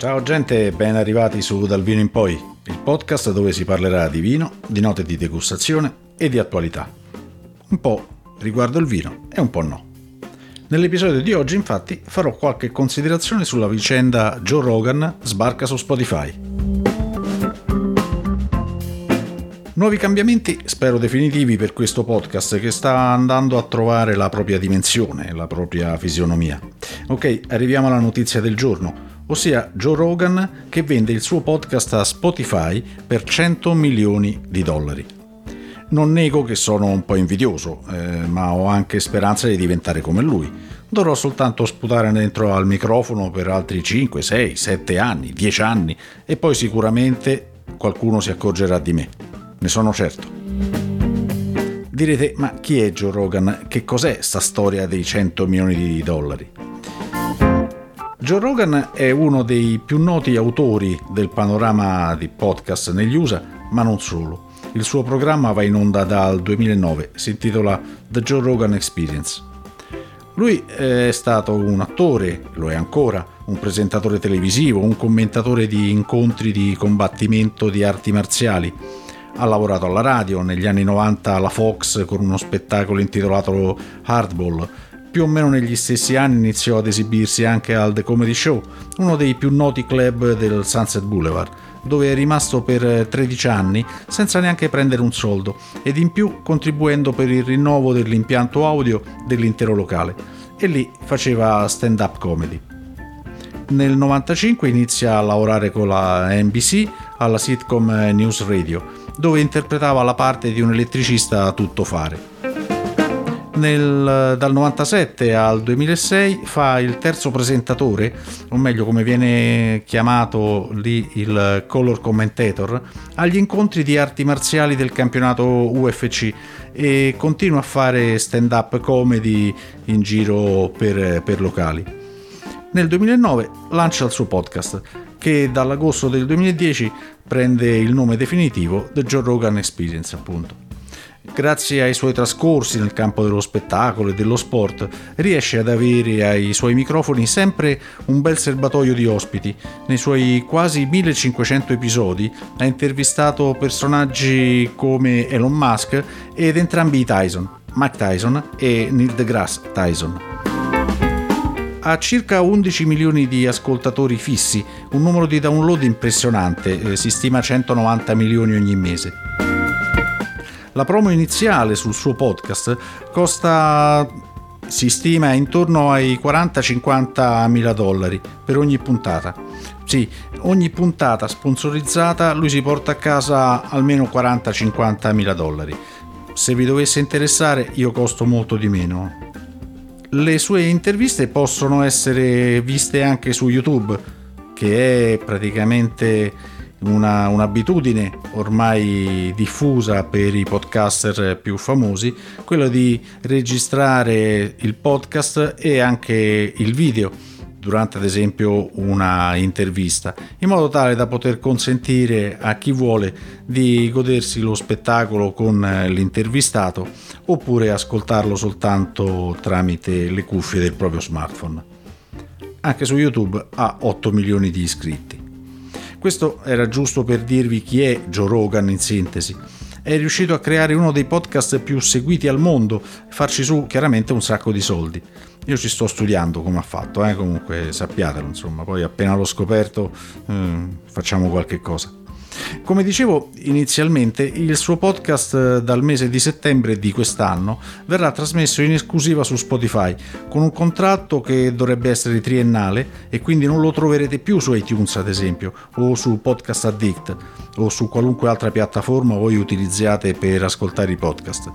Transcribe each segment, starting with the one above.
Ciao gente, ben arrivati su Dal Vino in Poi, il podcast dove si parlerà di vino, di note di degustazione e di attualità. Un po' riguardo il vino e un po' no. Nell'episodio di oggi infatti farò qualche considerazione sulla vicenda Joe Rogan sbarca su Spotify. Nuovi cambiamenti, spero definitivi per questo podcast che sta andando a trovare la propria dimensione, la propria fisionomia. Ok, arriviamo alla notizia del giorno, ossia Joe Rogan che vende il suo podcast a Spotify per 100 milioni di dollari. Non nego che sono un po' invidioso, eh, ma ho anche speranza di diventare come lui. Dovrò soltanto sputare dentro al microfono per altri 5, 6, 7 anni, 10 anni e poi sicuramente qualcuno si accorgerà di me. Ne sono certo. Direte, ma chi è Joe Rogan? Che cos'è sta storia dei 100 milioni di dollari? Joe Rogan è uno dei più noti autori del panorama di podcast negli USA, ma non solo. Il suo programma va in onda dal 2009, si intitola The Joe Rogan Experience. Lui è stato un attore, lo è ancora, un presentatore televisivo, un commentatore di incontri di combattimento di arti marziali. Ha lavorato alla radio, negli anni 90 alla Fox con uno spettacolo intitolato Hardball. Più o meno negli stessi anni iniziò ad esibirsi anche al The Comedy Show, uno dei più noti club del Sunset Boulevard dove è rimasto per 13 anni senza neanche prendere un soldo ed in più contribuendo per il rinnovo dell'impianto audio dell'intero locale e lì faceva stand-up comedy. Nel 1995 inizia a lavorare con la NBC alla sitcom News Radio, dove interpretava la parte di un elettricista a tutto fare nel, dal 97 al 2006 fa il terzo presentatore, o meglio come viene chiamato lì il color commentator, agli incontri di arti marziali del campionato UFC e continua a fare stand up comedy in giro per, per locali. Nel 2009 lancia il suo podcast che dall'agosto del 2010 prende il nome definitivo The Joe Rogan Experience appunto grazie ai suoi trascorsi nel campo dello spettacolo e dello sport, riesce ad avere ai suoi microfoni sempre un bel serbatoio di ospiti. Nei suoi quasi 1500 episodi ha intervistato personaggi come Elon Musk ed entrambi i Tyson, Mike Tyson e Neil deGrasse Tyson. Ha circa 11 milioni di ascoltatori fissi, un numero di download impressionante, eh, si stima 190 milioni ogni mese. La promo iniziale sul suo podcast costa si stima intorno ai 40-50 mila dollari per ogni puntata. Sì, ogni puntata sponsorizzata lui si porta a casa almeno 40-50 mila dollari. Se vi dovesse interessare io costo molto di meno. Le sue interviste possono essere viste anche su YouTube, che è praticamente una, un'abitudine ormai diffusa per i podcaster più famosi, quello di registrare il podcast e anche il video durante ad esempio una intervista, in modo tale da poter consentire a chi vuole di godersi lo spettacolo con l'intervistato oppure ascoltarlo soltanto tramite le cuffie del proprio smartphone. Anche su YouTube ha 8 milioni di iscritti. Questo era giusto per dirvi chi è Joe Rogan in sintesi. È riuscito a creare uno dei podcast più seguiti al mondo e farci su chiaramente un sacco di soldi. Io ci sto studiando come ha fatto, eh? comunque sappiatelo, insomma, poi appena l'ho scoperto eh, facciamo qualche cosa. Come dicevo inizialmente, il suo podcast eh, dal mese di settembre di quest'anno verrà trasmesso in esclusiva su Spotify, con un contratto che dovrebbe essere triennale e quindi non lo troverete più su iTunes ad esempio, o su Podcast Addict, o su qualunque altra piattaforma voi utilizziate per ascoltare i podcast.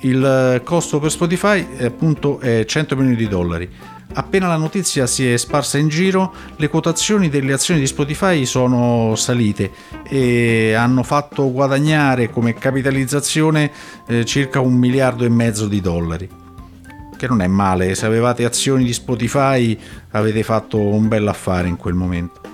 Il eh, costo per Spotify appunto è 100 milioni di dollari Appena la notizia si è sparsa in giro, le quotazioni delle azioni di Spotify sono salite e hanno fatto guadagnare come capitalizzazione eh, circa un miliardo e mezzo di dollari. Che non è male, se avevate azioni di Spotify avete fatto un bel affare in quel momento.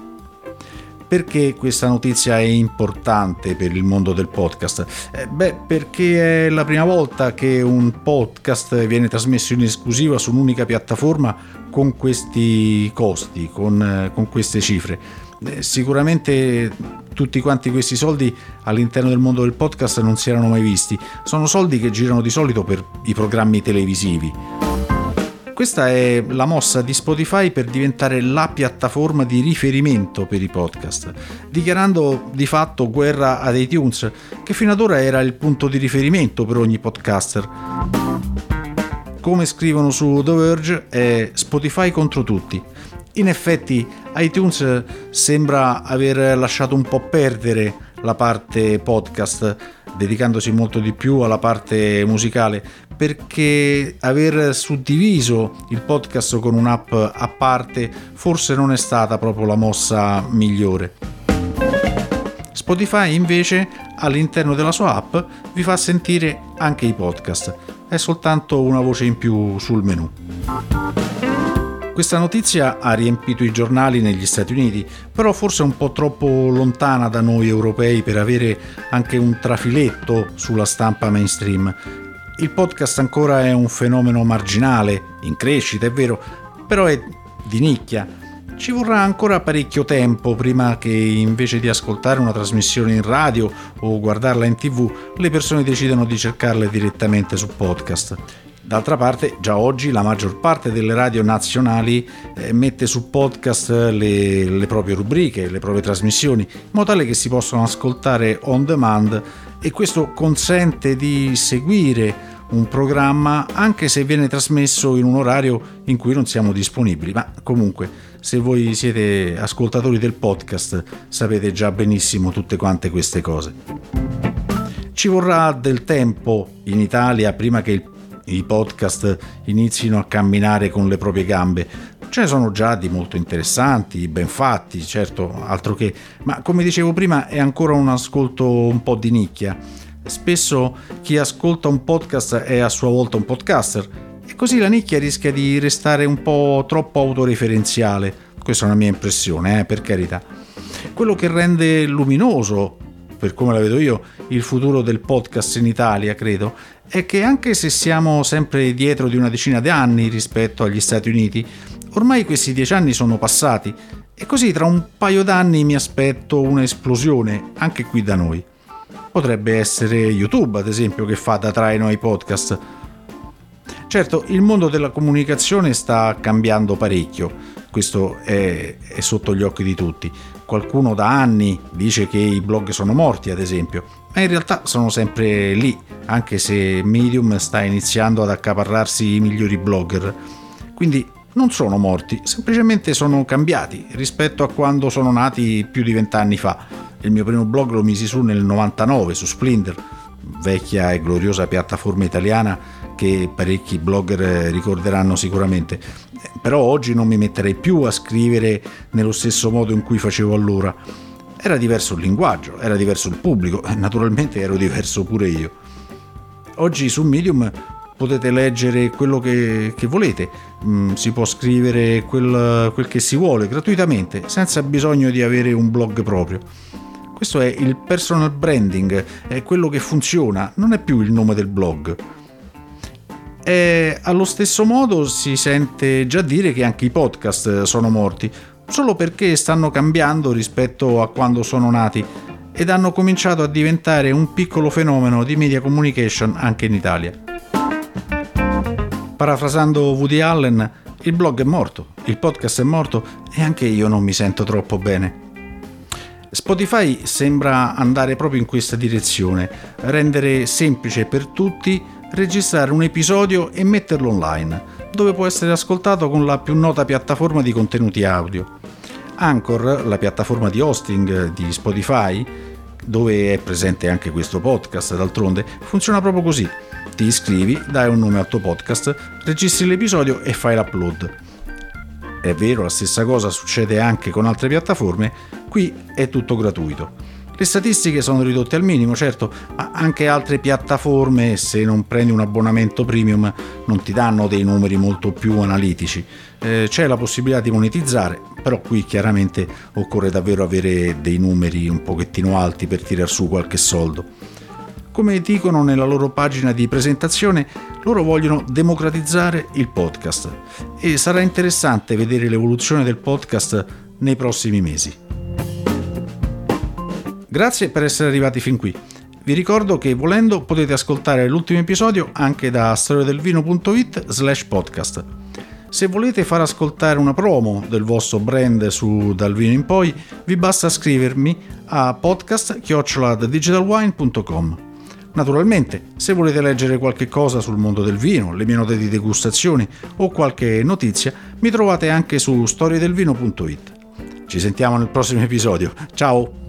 Perché questa notizia è importante per il mondo del podcast? Eh, beh, perché è la prima volta che un podcast viene trasmesso in esclusiva su un'unica piattaforma con questi costi, con, eh, con queste cifre. Eh, sicuramente tutti quanti questi soldi all'interno del mondo del podcast non si erano mai visti. Sono soldi che girano di solito per i programmi televisivi. Questa è la mossa di Spotify per diventare la piattaforma di riferimento per i podcast, dichiarando di fatto guerra ad iTunes, che fino ad ora era il punto di riferimento per ogni podcaster. Come scrivono su The Verge, è Spotify contro tutti. In effetti iTunes sembra aver lasciato un po' perdere la parte podcast, dedicandosi molto di più alla parte musicale, perché aver suddiviso il podcast con un'app a parte forse non è stata proprio la mossa migliore. Spotify invece all'interno della sua app vi fa sentire anche i podcast, è soltanto una voce in più sul menu. Questa notizia ha riempito i giornali negli Stati Uniti, però forse è un po' troppo lontana da noi europei per avere anche un trafiletto sulla stampa mainstream. Il podcast ancora è un fenomeno marginale, in crescita, è vero, però è di nicchia. Ci vorrà ancora parecchio tempo prima che invece di ascoltare una trasmissione in radio o guardarla in tv, le persone decidano di cercarle direttamente su podcast. D'altra parte, già oggi la maggior parte delle radio nazionali eh, mette su podcast le, le, proprie rubriche, le proprie trasmissioni, in modo tale che si possono ascoltare on demand e questo consente di seguire un programma anche se viene trasmesso in un orario in cui non siamo disponibili. Ma comunque, se voi siete ascoltatori del podcast, sapete già benissimo tutte quante queste cose. Ci vorrà del tempo in Italia prima che il i podcast inizino a camminare con le proprie gambe. Ce ne sono già di molto interessanti, ben fatti, certo, altro che, ma come dicevo prima è ancora un ascolto un po' di nicchia. Spesso chi ascolta un podcast è a sua volta un podcaster e così la nicchia rischia di restare un po' troppo autoreferenziale. Questa è una mia impressione, eh, per carità. Quello che rende luminoso per come la vedo io, il futuro del podcast in Italia, credo, è che anche se siamo sempre dietro di una decina di anni rispetto agli Stati Uniti, ormai questi dieci anni sono passati e così tra un paio d'anni mi aspetto un'esplosione anche qui da noi. Potrebbe essere YouTube, ad esempio, che fa da traino ai podcast. Certo, il mondo della comunicazione sta cambiando parecchio, questo è, è sotto gli occhi di tutti. Qualcuno da anni dice che i blog sono morti, ad esempio, ma in realtà sono sempre lì, anche se Medium sta iniziando ad accaparrarsi i migliori blogger. Quindi non sono morti, semplicemente sono cambiati rispetto a quando sono nati più di vent'anni fa. Il mio primo blog lo misi su nel 99 su Splinter, vecchia e gloriosa piattaforma italiana che parecchi blogger ricorderanno sicuramente. Però oggi non mi metterei più a scrivere nello stesso modo in cui facevo allora. Era diverso il linguaggio, era diverso il pubblico naturalmente ero diverso pure io. Oggi su Medium potete leggere quello che, che volete, mm, si può scrivere quel, quel che si vuole gratuitamente, senza bisogno di avere un blog proprio. Questo è il personal branding, è quello che funziona, non è più il nome del blog. E allo stesso modo si sente già dire che anche i podcast sono morti, solo perché stanno cambiando rispetto a quando sono nati ed hanno cominciato a diventare un piccolo fenomeno di media communication anche in Italia. Parafrasando Woody Allen, il blog è morto, il podcast è morto e anche io non mi sento troppo bene. Spotify sembra andare proprio in questa direzione, rendere semplice per tutti registrare un episodio e metterlo online, dove può essere ascoltato con la più nota piattaforma di contenuti audio. Anchor, la piattaforma di hosting di Spotify, dove è presente anche questo podcast d'altronde, funziona proprio così. Ti iscrivi, dai un nome al tuo podcast, registri l'episodio e fai l'upload. È vero, la stessa cosa succede anche con altre piattaforme, qui è tutto gratuito. Le statistiche sono ridotte al minimo, certo, ma anche altre piattaforme, se non prendi un abbonamento premium, non ti danno dei numeri molto più analitici. Eh, c'è la possibilità di monetizzare, però qui chiaramente occorre davvero avere dei numeri un pochettino alti per tirar su qualche soldo. Come dicono nella loro pagina di presentazione, loro vogliono democratizzare il podcast e sarà interessante vedere l'evoluzione del podcast nei prossimi mesi. Grazie per essere arrivati fin qui. Vi ricordo che volendo potete ascoltare l'ultimo episodio anche da storiodelvino.it slash podcast. Se volete far ascoltare una promo del vostro brand su Dal Vino in poi, vi basta scrivermi a podcast.digitalwine.com. Naturalmente, se volete leggere qualche cosa sul mondo del vino, le mie note di degustazioni o qualche notizia, mi trovate anche su storiedelvino.it. Ci sentiamo nel prossimo episodio. Ciao!